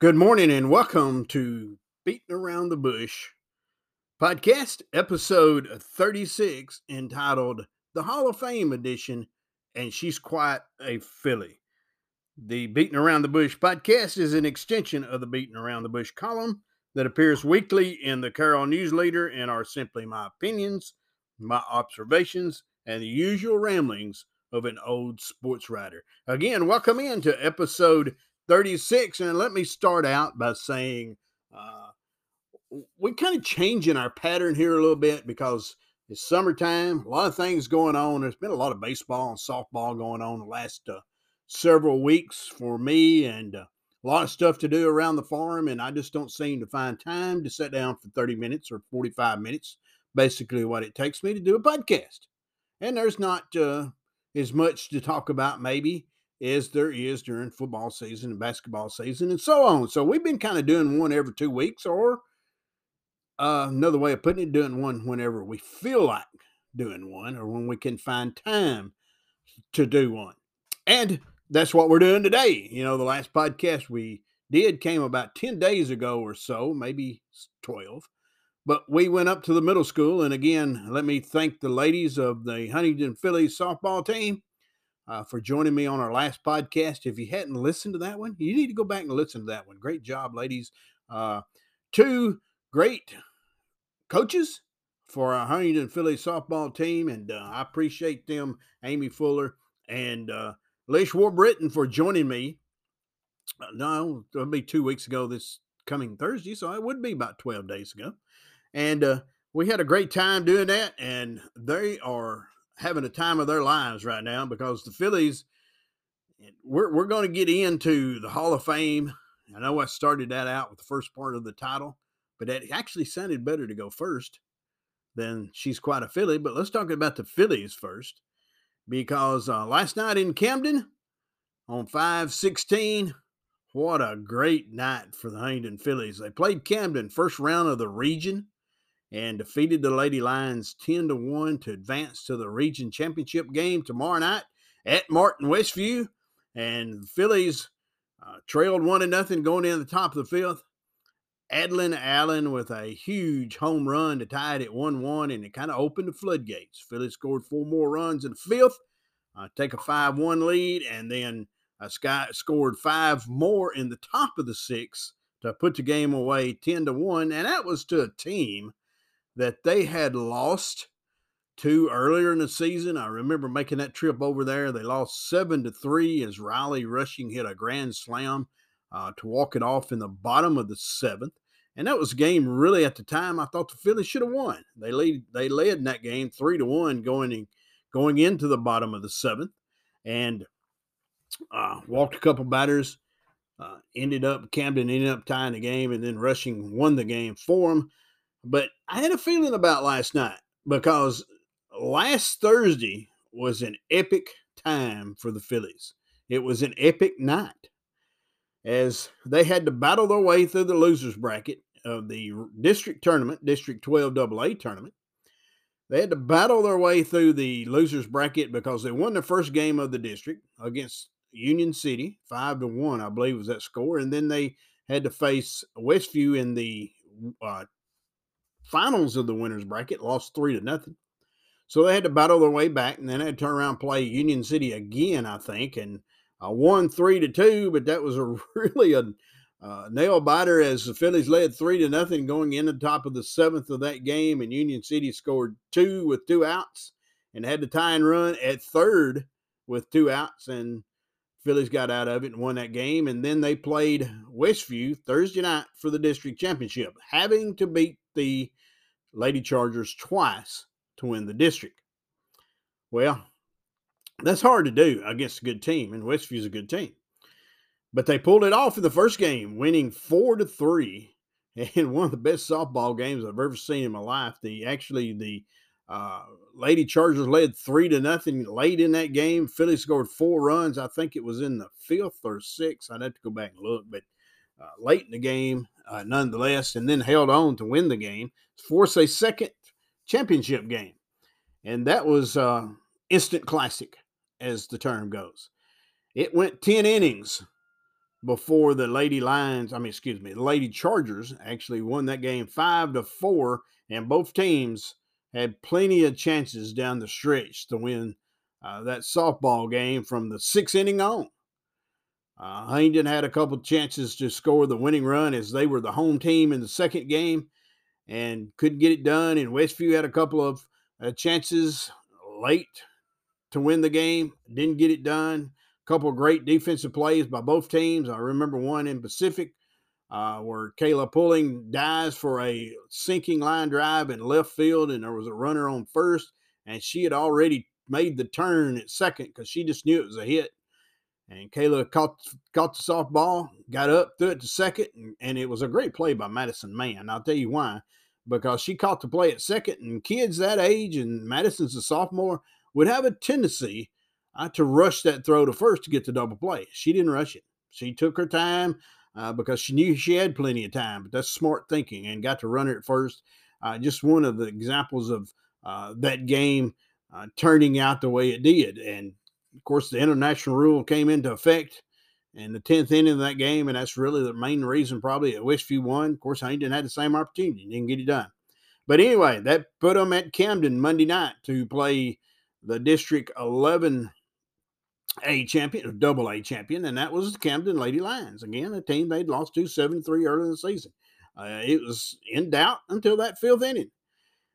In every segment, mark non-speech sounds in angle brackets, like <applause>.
Good morning and welcome to Beating Around the Bush podcast, episode 36, entitled The Hall of Fame Edition, and She's Quite a Fillie. The Beating Around the Bush podcast is an extension of the Beating Around the Bush column that appears weekly in the Carroll News Leader and are simply my opinions, my observations, and the usual ramblings of an old sports writer. Again, welcome into episode 36. And let me start out by saying uh, we're kind of changing our pattern here a little bit because it's summertime, a lot of things going on. There's been a lot of baseball and softball going on the last uh, several weeks for me and uh, a lot of stuff to do around the farm. And I just don't seem to find time to sit down for 30 minutes or 45 minutes, basically what it takes me to do a podcast. And there's not uh, as much to talk about, maybe, as there is during football season and basketball season and so on. So we've been kind of doing one every two weeks, or uh, another way of putting it, doing one whenever we feel like doing one or when we can find time to do one. And that's what we're doing today. You know, the last podcast we did came about 10 days ago or so, maybe 12. But we went up to the middle school. And again, let me thank the ladies of the Huntingdon Fillies softball team uh, for joining me on our last podcast. If you hadn't listened to that one, you need to go back and listen to that one. Great job, ladies. Uh, two great coaches for our Huntingdon Fillies softball team, and uh, I appreciate them, Amy Fuller and uh, Lish Warbritton, for joining me. Uh, no, it'll be two weeks ago this coming Thursday, so it would be about 12 days ago. And uh, we had a great time doing that, and they are having a time of their lives right now because the Fillies, we're, we're going to get into the Hall of Fame. I know I started that out with the first part of the title, but it actually sounded better to go first than she's quite a Fillie. But let's talk about the Fillies first because uh, last night in Camden on 516, what a great night for the Huntingdon Fillies. They played Camden first round of the region and defeated the Lady Lions 10 to 1 to advance to the region championship game tomorrow night at Martin Westview. And the Fillies uh, trailed one to nothing going in the top of the fifth. Adlin Allen with a huge home run to tie it at 1 1, and it kind of opened the floodgates. Fillies scored four more runs in the fifth, uh, take a 5 1 lead, and then uh, Scott scored five more in the top of the sixth to put the game away 10 to 1. And that was to a team that they had lost to earlier in the season. I remember making that trip over there. They lost seven to three as Riley Rushing hit a grand slam uh, to walk it off in the bottom of the seventh. And that was a game really at the time I thought the Fillies should have won. They lead they led in that game three to one going in, going into the bottom of the seventh, and uh, walked a couple batters. Uh, ended up Camden ended up tying the game, and then Rushing won the game for them. But I had a feeling about last night because last Thursday was an epic time for the Fillies. It was an epic night as they had to battle their way through the losers bracket of the district tournament, District 12 AA tournament. They had to battle their way through the losers bracket because they won the first game of the district against Union City, five to one, I believe was that score, and then they had to face Westview in the uh, finals of the winners bracket, lost three to nothing. So they had to battle their way back, and then had to turn around and play Union City again, I think, and uh, won three to two. But that was a <laughs> really a uh, nail biter as the Fillies led three to nothing going in the top of the seventh of that game, and Union City scored two with two outs and had the tie and run at third with two outs, and Fillies got out of it and won that game. And then they played Westview Thursday night for the district championship, having to beat the Lady Chargers twice to win the district. Well, that's hard to do against a good team, and Westview's a good team. But they pulled it off in the first game, winning four to three, <laughs> and one of the best softball games I've ever seen in my life. The actually the uh, Lady Chargers led three to nothing late in that game. Fillie scored four runs. I think it was in the fifth or sixth. I'd have to go back and look, but uh, late in the game, uh, nonetheless, and then held on to win the game, force a second championship game. And that was uh, instant classic, as the term goes. It went 10 innings before the Lady Lions, I mean, excuse me, the Lady Chargers actually won that game five to four, and both teams had plenty of chances down the stretch to win uh, that softball game from the sixth inning on. Uh, Huntingdon had a couple chances to score the winning run as they were the home team in the second game and couldn't get it done. And Westview had a couple of uh, chances late to win the game, didn't get it done. A couple great defensive plays by both teams. I remember one in Pacific uh, where Kayla Pulling dies for a sinking line drive in left field, and there was a runner on first, and she had already made the turn at second because she just knew it was a hit. And Kayla caught caught the softball, got up, threw it to second, and, and it was a great play by Madison Mann. I'll tell you why. Because she caught the play at second, and kids that age, and Madison's a sophomore, would have a tendency uh, to rush that throw to first to get the double play. She didn't rush it. She took her time uh, because she knew she had plenty of time, but that's smart thinking and got to run it first. Uh, just one of the examples of uh, that game uh, turning out the way it did. And of course, the international rule came into effect in the 10th inning of that game. And that's really the main reason, probably, that Westview won. Of course, Huntingdon had the same opportunity, didn't get it done. But anyway, that put them at Camden Monday night to play the District 11 A champion, double A champion, and that was the Camden Lady Lions. Again, a team they'd lost to 7 3 early in the season. Uh, it was in doubt until that fifth inning.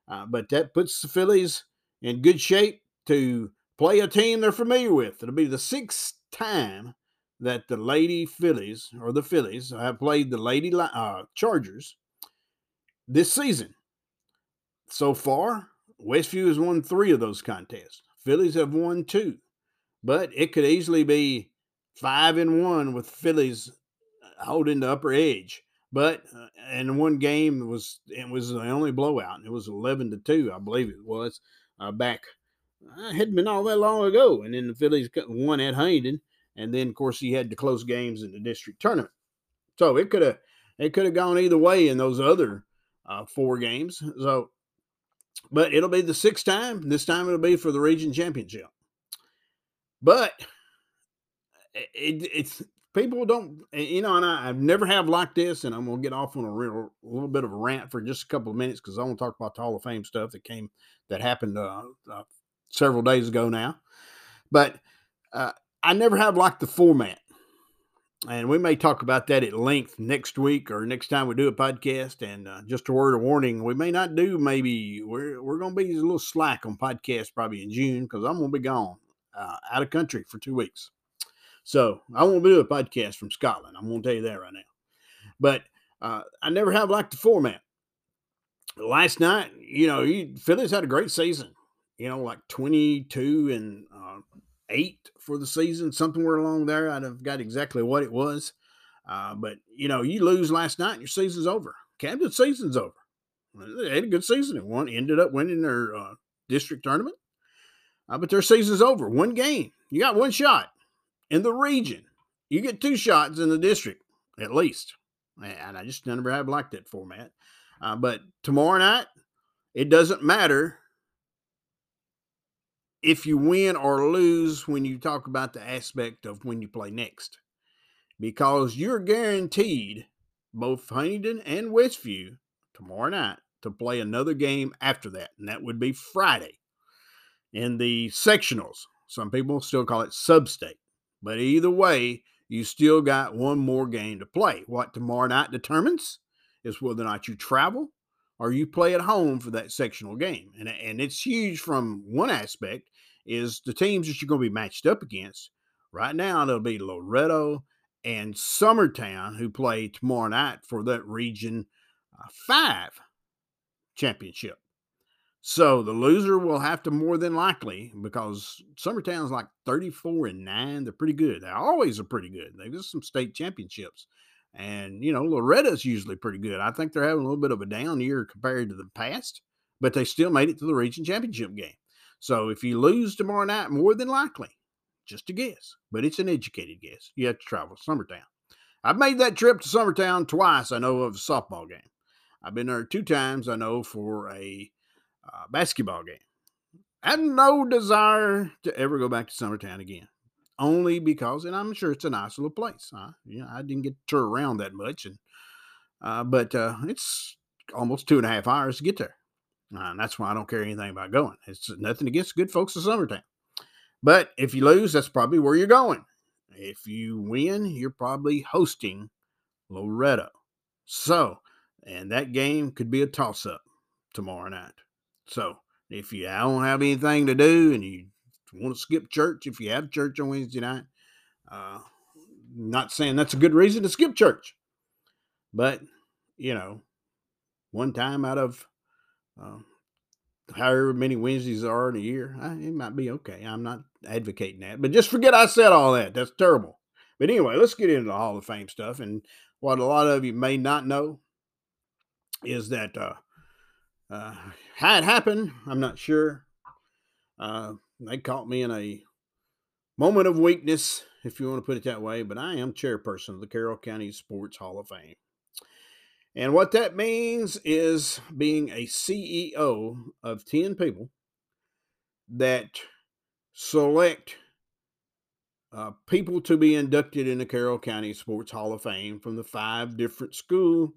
Uh, but that puts the Fillies in good shape to play a team they're familiar with. It'll be the sixth time that the Lady Fillies or the Fillies have played the Lady uh, Chargers this season. So far, Westview has won three of those contests. Fillies have won two, but it could easily be five and one with Fillies uh, holding the upper edge. But uh, in one game was it was the only blowout. It was eleven to two, I believe it was uh, back. It hadn't been all that long ago, and then the Fillies won at Huntingdon, and then of course he had the close games in the district tournament. So it could have it could have gone either way in those other uh, four games. So but it'll be the sixth time. This time it'll be for the region championship. But it, it's people don't, you know, and I, have never have like this, and I'm gonna get off on a real a little bit of a rant for just a couple of minutes because I want to talk about the Hall of Fame stuff that came that happened uh, uh, several days ago now. But uh, I never have liked the format and we may talk about that at length next week or next time we do a podcast. And uh, just a word of warning, we may not do. Maybe we're we're going to be a little slack on podcasts probably in June because I'm going to be gone uh, out of country for two weeks. So I won't do a podcast from Scotland. I'm going to tell you that right now. But uh, I never have liked the format. Last night, you know, you, Fillies had a great season. You know, like 22 and uh, eight for the season, somewhere along there. I'd have got exactly what it was. Uh, but you know, you lose last night, and your season's over. Camden's season's over. They had a good season. and won, ended up winning their uh, district tournament. Uh, but their season's over. One game. You got one shot in the region. You get two shots in the district, at least. And I just never have liked that format. Uh, but tomorrow night, it doesn't matter if you win or lose when you talk about the aspect of when you play next. Because you're guaranteed, both Huntingdon and Westview, tomorrow night to play another game after that. And that would be Friday in the sectionals. Some people still call it substate. But either way, you still got one more game to play. What tomorrow night determines is whether or not you travel or you play at home for that sectional game. And, and it's huge from one aspect is the teams that you're going to be matched up against. Right now, it'll be Loretto and Summertown who play tomorrow night for that Region uh, 5 championship. So the loser will have to more than likely because Summertown's like 34 and 9. They're pretty good. They always are pretty good. They've got some state championships. And, you know, Loretto's usually pretty good. I think they're having a little bit of a down year compared to the past, but they still made it to the region championship game. So if you lose tomorrow night, more than likely, just a guess, but it's an educated guess. You have to travel to Summertown. I've made that trip to Summertown twice. I know of a softball game. I've been there two times. I know for a uh, basketball game. I no desire to ever go back to Summertown again. only because, and I'm sure it's a nice little place. You know, I didn't get to tour around that much, and uh, but uh, it's almost two and a half hours to get there. And that's why I don't care anything about going. It's nothing against good folks in Summertown. But if you lose, that's probably where you're going. If you win, you're probably hosting Loretto. So, and that game could be a toss up tomorrow night. So, if you don't have anything to do and you want to skip church, if you have church on Wednesday night, uh, not saying that's a good reason to skip church, but you know, one time out of uh, however many Wednesdays are in a year, it might be okay. I'm not advocating that, but just forget I said all that. That's terrible. But anyway, let's get into the Hall of Fame stuff. And what a lot of you may not know is that uh, uh, how it happened, I'm not sure. Uh, they caught me in a moment of weakness, if you want to put it that way, but I am chairperson of the Carroll County Sports Hall of Fame. And what that means is being a CEO of 10 people that select uh, people to be inducted in the Carroll County Sports Hall of Fame from the five different school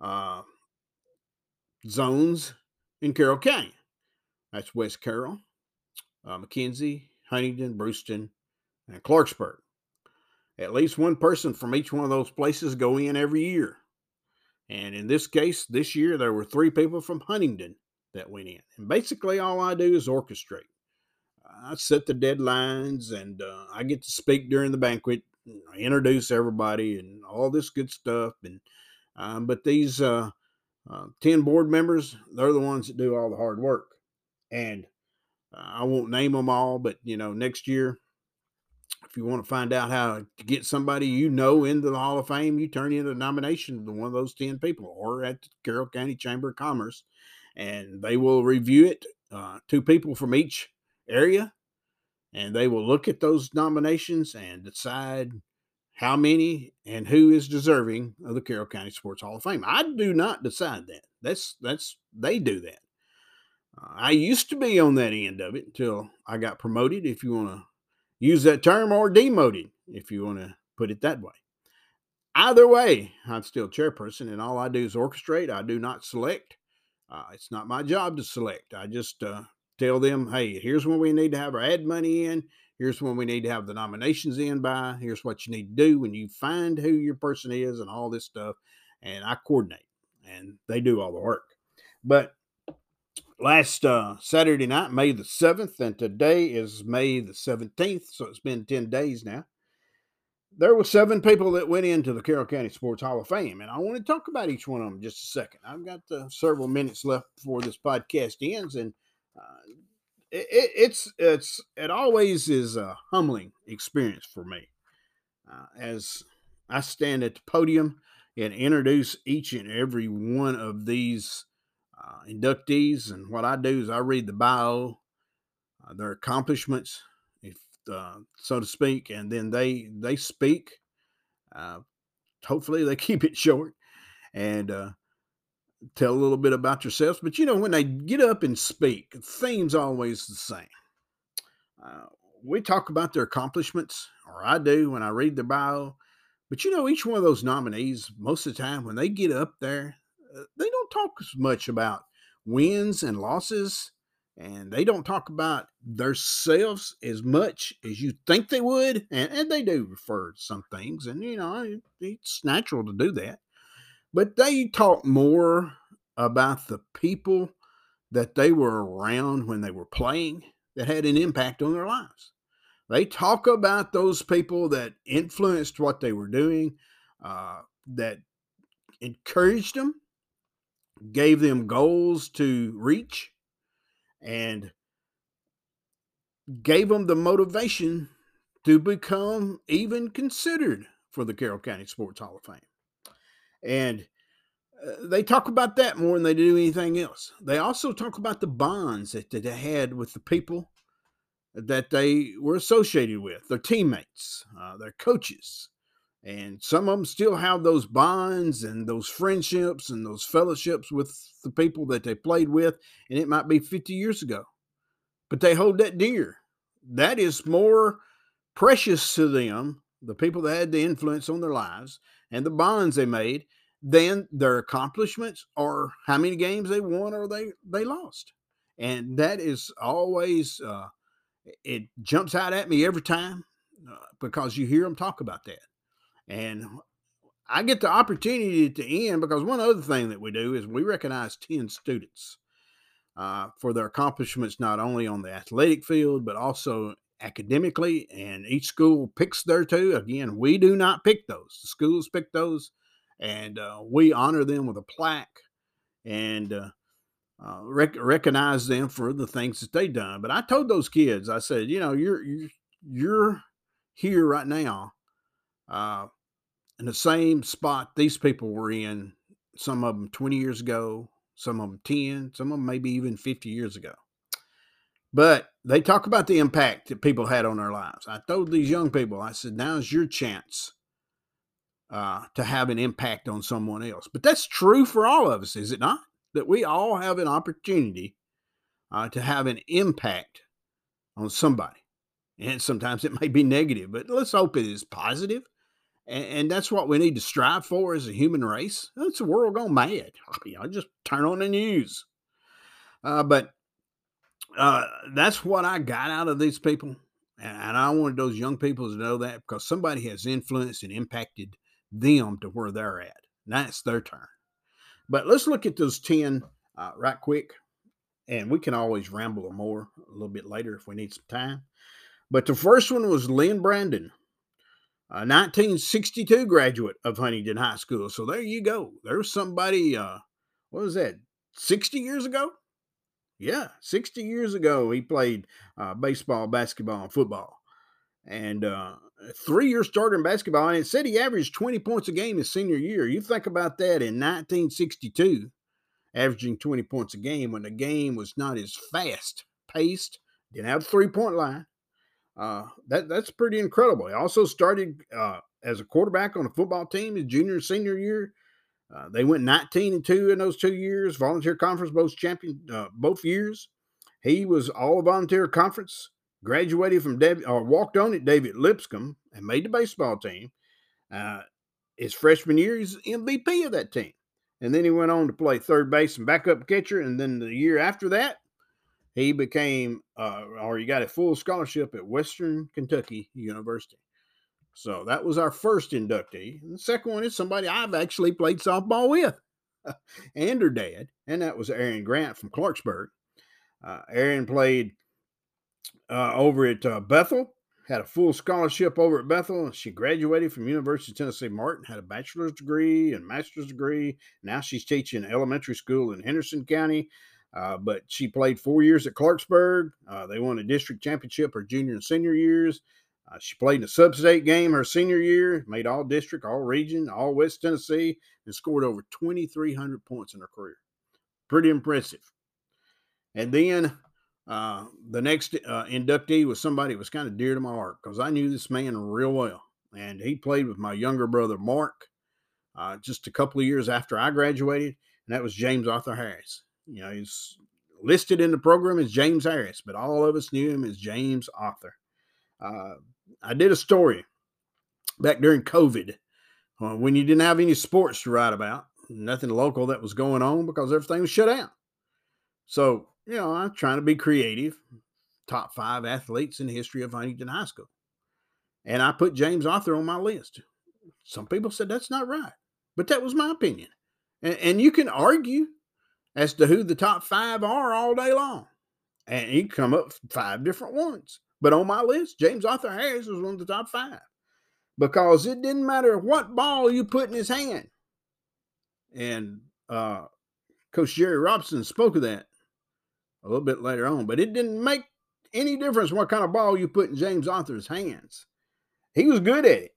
uh, zones in Carroll County. That's West Carroll, uh, McKenzie, Huntingdon, Bruceton, and Clarksburg. At least one person from each one of those places go in every year. And in this case, this year, there were three people from Huntingdon that went in. And basically, all I do is orchestrate. I set the deadlines and uh, I get to speak during the banquet, introduce everybody, and all this good stuff. And um, but these uh, uh, 10 board members, they're the ones that do all the hard work. And uh, I won't name them all, but you know, next year if you want to find out how to get somebody you know into the Hall of Fame, you turn in a nomination to one of those 10 people or at the Carroll County Chamber of Commerce, and they will review it. Uh, two people from each area, and they will look at those nominations and decide how many and who is deserving of the Carroll County Sports Hall of Fame. I do not decide that. That's that's they do that. Uh, I used to be on that end of it until I got promoted. If you want to use that term or demoted, if you want to put it that way. Either way, I'm still chairperson, and all I do is orchestrate. I do not select. Uh, it's not my job to select. I just uh, tell them, hey, here's when we need to have our ad money in. Here's when we need to have the nominations in by. Here's what you need to do when you find who your person is and all this stuff. And I coordinate, and they do all the work. But last uh, Saturday night, May the 7th, and today is May the 17th, so it's been 10 days now. There were seven people that went into the Carroll County Sports Hall of Fame, and I want to talk about each one of them just a second. I've got uh, several minutes left before this podcast ends, and uh, it, it's it's it always is a humbling experience for me uh, as I stand at the podium and introduce each and every one of these uh, inductees, and what I do is I read the bio, uh, their accomplishments, if uh, so to speak, and then they they speak. Uh, hopefully, they <laughs> keep it short and uh, tell a little bit about yourselves. But you know, when they get up and speak, the theme's always the same. Uh, we talk about their accomplishments, or I do when I read their bio. But you know, each one of those nominees, most of the time, when they get up there, they don't talk as much about wins and losses and they don't talk about themselves as much as you think they would and, and they do refer to some things and you know it's natural to do that. But they talk more about the people that they were around when they were playing that had an impact on their lives. They talk about those people that influenced what they were doing uh, that encouraged them gave them goals to reach and gave them the motivation to become even considered for the Carroll County Sports Hall of Fame. And uh, they talk about that more than they do anything else. They also talk about the bonds that, they had with the people that they were associated with, their teammates, uh, their coaches, and some of them still have those bonds and those friendships and those fellowships with the people that they played with. And it might be 50 years ago, but they hold that dear. That is more precious to them, the people that had the influence on their lives and the bonds they made, than their accomplishments or how many games they won or they they lost. And that is always uh, it jumps out at me every time uh, because you hear them talk about that. And I get the opportunity at the end because one other thing that we do is we recognize 10 students uh, for their accomplishments, not only on the athletic field, but also academically. And each school picks their two. Again, we do not pick those, the schools pick those, and uh, we honor them with a plaque and uh, uh rec- recognize them for the things that they've done. But I told those kids, I said, you know, you're, you're, you're here right now uh, in the same spot these people were in, some of them 20 years ago, some of them 10, some of them maybe even 50 years ago. But they talk about the impact that people had on their lives. I told these young people, I said, now's your chance uh, to have an impact on someone else. But that's true for all of us, is it not? That we all have an opportunity uh, to have an impact on somebody. And sometimes it may be negative, but let's hope it is positive and, and, that's what we need to strive for as a human race. It's a world gone mad. I just turn on the news. Uh, but uh, that's what I got out of these people. And I wanted those young people to know that because somebody has influenced and impacted them to where they're at. Now it's their turn. But let's look at those 10 uh, right quick. And we can always ramble more a little bit later if we need some time. But the first one was Lynn Brandon a 1962 graduate of Huntingdon High School. So there you go. There's somebody, uh, what was that, 60 years ago? Yeah, 60 years ago, he played uh, baseball, basketball, and football. And uh, three year starter in basketball. And it said he averaged 20 points a game his senior year. You think about that in 1962, averaging 20 points a game when the game was not as fast paced, didn't have a three point line uh, that that's pretty incredible. He also started uh, as a quarterback on a football team his junior and senior year. Uh, they went 19 and two in those two years. Volunteer conference both champion uh, both years. He was all volunteer conference. Graduated from David or walked on at David Lipscomb and made the baseball team. Uh, his freshman year, he's MVP of that team. And then he went on to play third base and backup catcher. And then the year after that, he became, uh, or he got a full scholarship at Western Kentucky University. So that was our first inductee. And the second one is somebody I've actually played softball with <laughs> and her dad, and that was Aaron Grant from Clarksburg. Uh, Aaron played uh, over at uh, Bethel, had a full scholarship over at Bethel. And she graduated from University of Tennessee Martin, had a bachelor's degree and master's degree. Now she's teaching elementary school in Henderson County. Uh, but she played four years at Clarksburg. Uh, they won a district championship her junior and senior years. Uh, she played in a sub-state game her senior year, made all district, all region, all West Tennessee, and scored over 2,300 points in her career. Pretty impressive. And then uh, the next uh, inductee was somebody that was kind of dear to my heart because I knew this man real well. And he played with my younger brother, Mark, just a couple of years after I graduated, and that was James Arthur Harris. You know, he's listed in the program as James Harris, but all of us knew him as James Arthur. Uh, I did a story back during COVID uh, when you didn't have any sports to write about, nothing local that was going on because everything was shut down. So, you know, I'm trying to be creative. Top five athletes in the history of Huntingdon High School. And I put James Arthur on my list. Some people said that's not right, but that was my opinion. And, and you can argue as to who the top five are all day long. And he come up five different ones. But on my list, James Arthur Harris was one of the top five because it didn't matter what ball you put in his hand. And uh, Coach Jerry Robinson spoke of that a little bit later on, but it didn't make any difference what kind of ball you put in James Arthur's hands. He was good at it.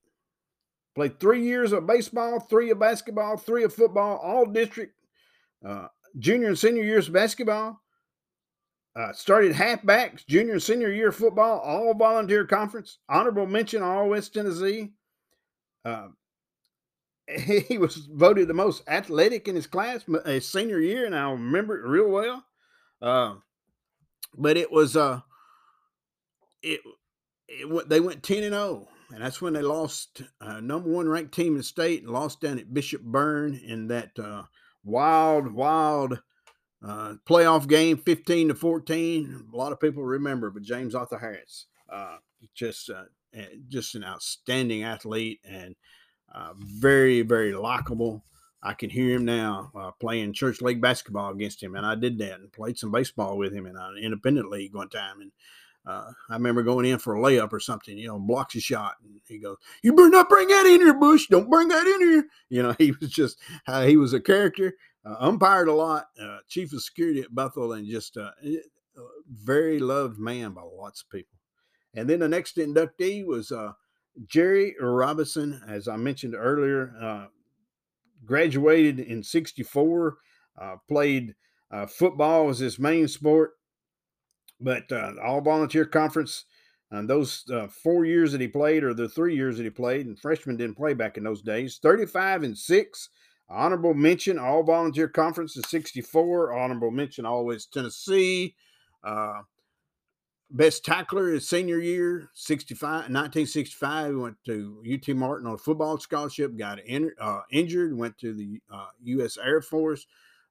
Played three years of baseball, three of basketball, three of football, all district. Uh, junior and senior years of basketball. Uh, started halfbacks, junior and senior year football, all volunteer conference. Honorable mention, all West Tennessee. Uh, <laughs> he was voted the most athletic in his class his senior year, and I remember it real well. Uh, but it was uh, it it, they went 10 and 0 and that's when they lost uh, number one ranked team in the state and lost down at Bishop Byrne in that uh, wild, wild uh, playoff game, 15 to 14. A lot of people remember, but James Arthur Harris, uh, just uh, just an outstanding athlete and uh, very, very likable. I can hear him now uh, playing church league basketball against him, and I did that and played some baseball with him in an independent league one time. And uh, I remember going in for a layup or something, you know, blocks a shot, and he goes, "You better not bring that in here, Bush. Don't bring that in here." <laughs> You know, he was just uh, he was a character, uh, umpired a lot, uh, chief of security at Bethel, and just uh, a very loved man by lots of people. And then the next inductee was uh, Jerry Robinson, as I mentioned earlier, graduated in '64, played football as his main sport but uh, all volunteer conference, and uh, those uh, four years that he played, or the three years that he played, and freshmen didn't play back in those days, 35 and 6. Honorable mention, all volunteer conference is 64. Honorable mention, always Tennessee. Uh, best tackler his senior year, 65, 1965. He went to UT Martin on a football scholarship, got in, uh, injured, went to the U.S. Uh, Air Force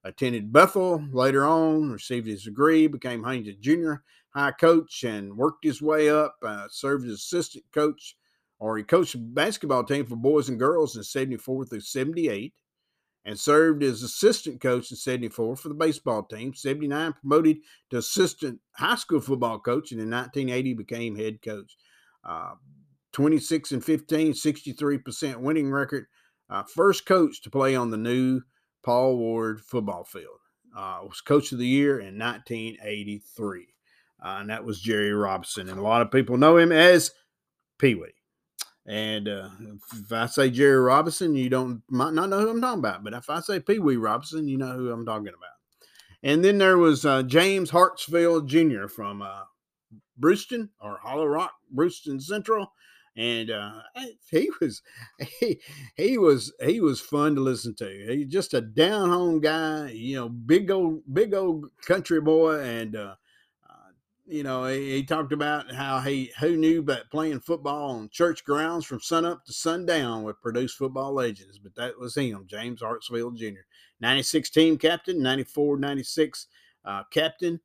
attended Bethel later on, received his degree, became Haynes junior high coach, and worked his way up. Uh, served as assistant coach, or he coached basketball team for boys and girls in 74 through 78, and served as assistant coach in 74 for the baseball team. 79 promoted to assistant high school football coach, and in 1980 became head coach. Uh, 26 and 15, 63% winning record. Uh, first coach to play on the new Paul Ward football field. Uh, was coach of the year in 1983. Uh, and that was Jerry Robinson. And a lot of people know him as Pee Wee. And uh, if I say Jerry Robinson, you don't might not know who I'm talking about. But if I say Pee Wee Robinson, you know who I'm talking about. And then there was uh, James Hartsfield Jr. from uh, Bruceton or Hollow Rock, Bruceton Central and uh, he was <laughs> he he was he was fun to listen to. He's just a down home guy, you know, big old big old country boy, and uh, uh, you know he, he, talked about how he who knew about playing football on church grounds from sunup to sundown would produce football legends, but that was him, James Hartsfield Jr. 96 team captain, 94 96 uh, captain,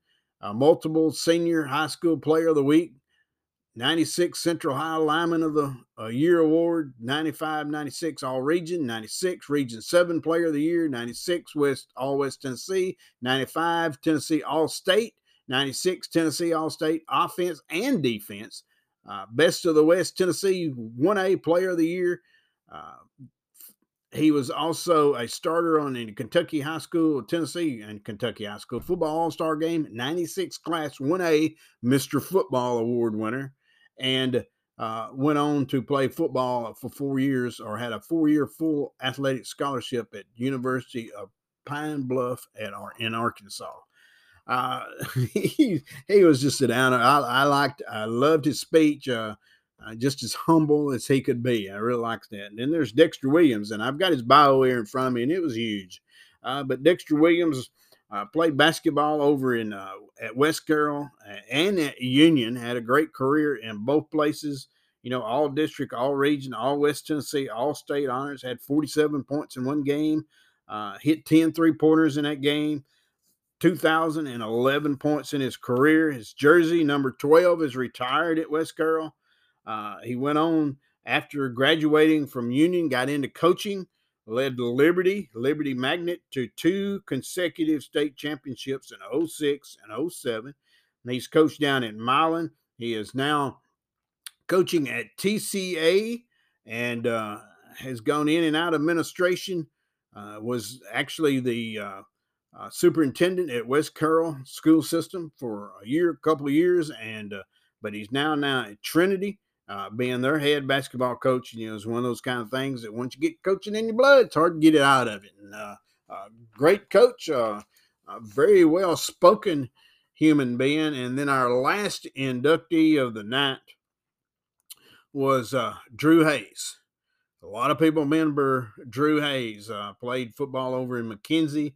multiple senior high school player of the week 96 Central High Lineman of the uh, Year Award, 95, 96 All Region, 96 Region 7 Player of the Year, 96 West All West Tennessee, 95 Tennessee All State, 96 Tennessee All State Offense and Defense, uh, Best of the West Tennessee 1A Player of the Year. Uh, he was also a starter on the Kentucky High School, Tennessee and Kentucky High School football All Star game, 96 Class 1A Mr. Football Award winner and uh, went on to play football for four years or had a four-year full athletic scholarship at University of Pine Bluff at in Arkansas. Uh, <laughs> he he was just an honor. I, I liked, I loved his speech. Uh, uh, just as humble as he could be. I really liked that. And then there's Dexter Williams, and I've got his bio here in front of me, and it was huge. Uh, but Dexter Williams uh, played basketball over in uh, at West Carroll and at Union. Had a great career in both places. You know, all district, all region, all West Tennessee, all state honors. Had 47 points in one game. Uh, hit 10 three pointers in that game. 2,011 points in his career. His jersey, number 12, is retired at West Carroll. Uh, he went on after graduating from Union, got into coaching led Liberty, Liberty Magnet, to two consecutive state championships in 06 and 07. And he's coached down in Milan. He is now coaching at TCA and uh, has gone in and out of administration. Uh, was actually the uh, uh superintendent at West Carroll School System for a year, a couple of years, and uh, but he's now now at Trinity uh, being their head basketball coach, you know, is one of those kind of things that once you get coaching in your blood, it's hard to get it out of it. And uh, uh, great coach, uh, very well spoken human being. And then our last inductee of the night was uh, Drew Hayes. A lot of people remember Drew Hayes. Uh, played football over in McKenzie,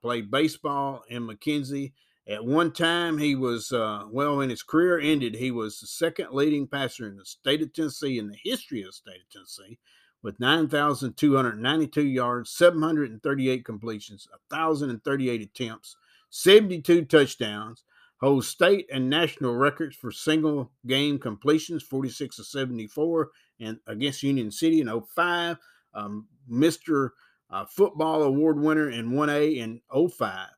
played baseball in McKenzie, At one time, he was, uh, well, when his career ended, he was the second leading passer in the state of Tennessee in the history of the state of Tennessee with 9,292 yards, 738 completions, 1,038 attempts, 72 touchdowns, holds state and national records for single game completions 46 to 74 and against Union City in 05, um, Mr. Uh, football award winner in 1A in 05.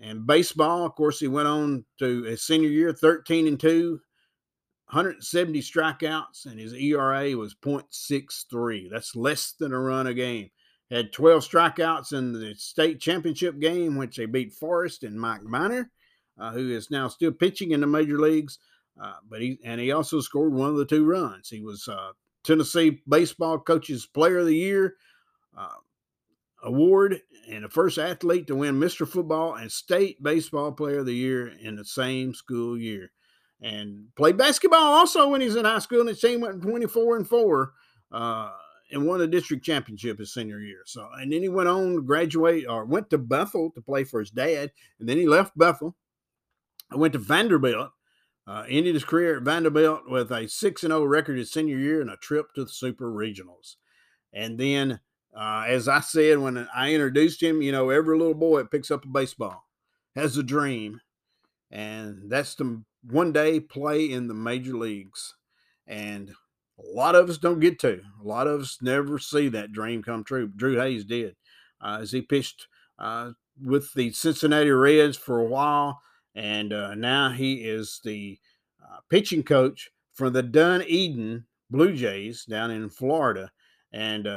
And baseball, of course, he went on to his senior year 13 and 2, 170 strikeouts, and his ERA was 0.63. That's less than a run a game. Had 12 strikeouts in the state championship game, which they beat Forrest and Mike Minor, uh, who is now still pitching in the major leagues. Uh, but he and he also scored one of the two runs. He was uh, Tennessee Baseball Coaches Player of the Year, uh, award and the first athlete to win Mr. Football and State Baseball Player of the Year in the same school year. And played basketball also when he was in high school, and his team went 24 and 4 uh, and won the district championship his senior year. So, and then he went on to graduate or went to Bethel to play for his dad, and then he left Bethel. I went to Vanderbilt, uh, ended his career at Vanderbilt with a 6 0 record his senior year and a trip to the Super Regionals. And then uh, as I said when I introduced him, you know, every little boy that picks up a baseball has a dream, and that's to one day play in the major leagues. And a lot of us don't get to. A lot of us never see that dream come true. Drew Hayes did, uh, as he pitched uh, with the Cincinnati Reds for a while, and uh, now he is the uh, pitching coach for the Dunedin Blue Jays down in Florida. And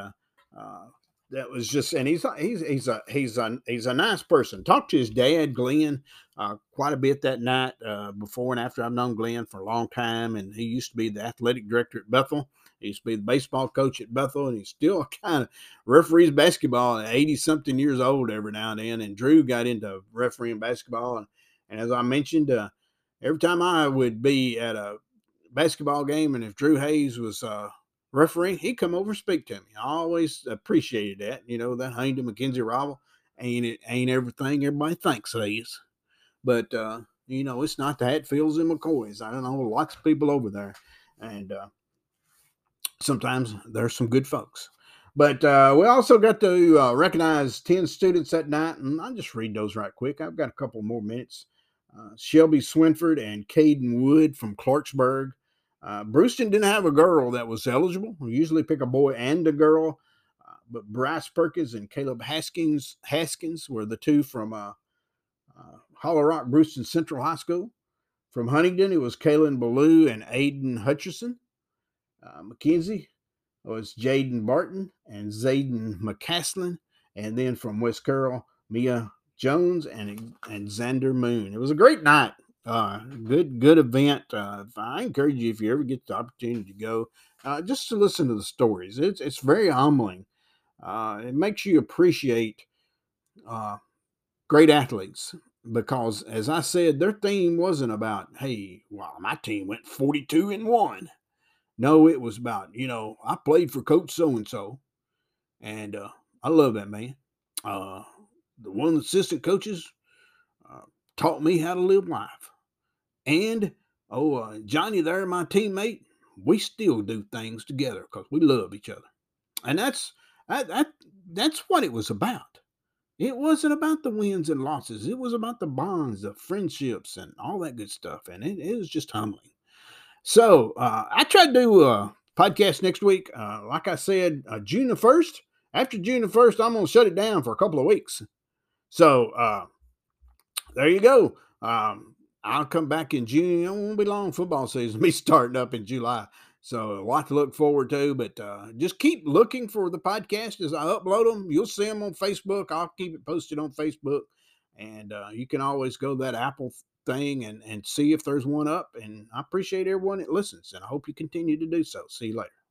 uh, that was just, and he's he's he's a he's a he's a nice person. Talked to his dad, Glenn, uh, quite a bit that night uh, before and after. I've known Glenn for a long time, and he used to be the athletic director at Bethel. He used to be the baseball coach at Bethel, and he's still <laughs> kind of referees basketball at 80 something years old every now and then. And Drew got into refereeing basketball. And, and as I mentioned, uh, every time I would be at a basketball game, and if Drew Hayes was uh, referee, he'd come over speak to me. I always appreciated that. You know, that Hayden McKenzie rival ain't it ain't everything everybody thinks it is. But uh, you know, it's not the Hatfields and McCoys. I don't know, lots of people over there. And uh, sometimes there's some good folks. But uh, we also got to uh, recognize 10 students that night, and I'll just read those right quick. I've got a couple more minutes. Uh, Shelby Swinford and Caden Wood from Clarksburg. Uh, Bruceton didn't have a girl that was eligible. We usually pick a boy and a girl, uh, but Bryce Perkins and Caleb Haskins Haskins were the two from uh, uh, Hollow Rock Bruceton Central High School. From Huntingdon, it was Kalen Ballou and Aiden Hutcherson. Uh, McKenzie was Jaden Barton and Zayden McCaslin. And then from West Carroll, Mia Jones and, and Xander Moon. It was a great night. Uh, good, good event. Uh, I encourage you if you ever get the opportunity to go, uh, just to listen to the stories. It's it's very humbling. Uh, it makes you appreciate uh, great athletes because, as I said, their theme wasn't about, hey, well, my team went forty-two and one. No, it was about, you know, I played for Coach so and so, and I love that man. Uh, the one assistant coaches taught me how to live life. And oh, uh, Johnny, there, my teammate, we still do things together because we love each other, and that's that, that that's what it was about. It wasn't about the wins and losses. It was about the bonds, the friendships, and all that good stuff. And it, it was just humbling. So uh, I tried to do a podcast next week. Uh, like I said, uh, June the first. After June the first, I'm gonna shut it down for a couple of weeks. So uh, there you go. Um, I'll come back in June. It won't be long. Football season <laughs> be starting up in July. So a lot to look forward to, but uh, just keep looking for the podcast as I upload them. You'll see them on Facebook. I'll keep it posted on Facebook, and uh, you can always go that Apple thing and and see if there's one up. And I appreciate everyone that listens, and I hope you continue to do so. See you later.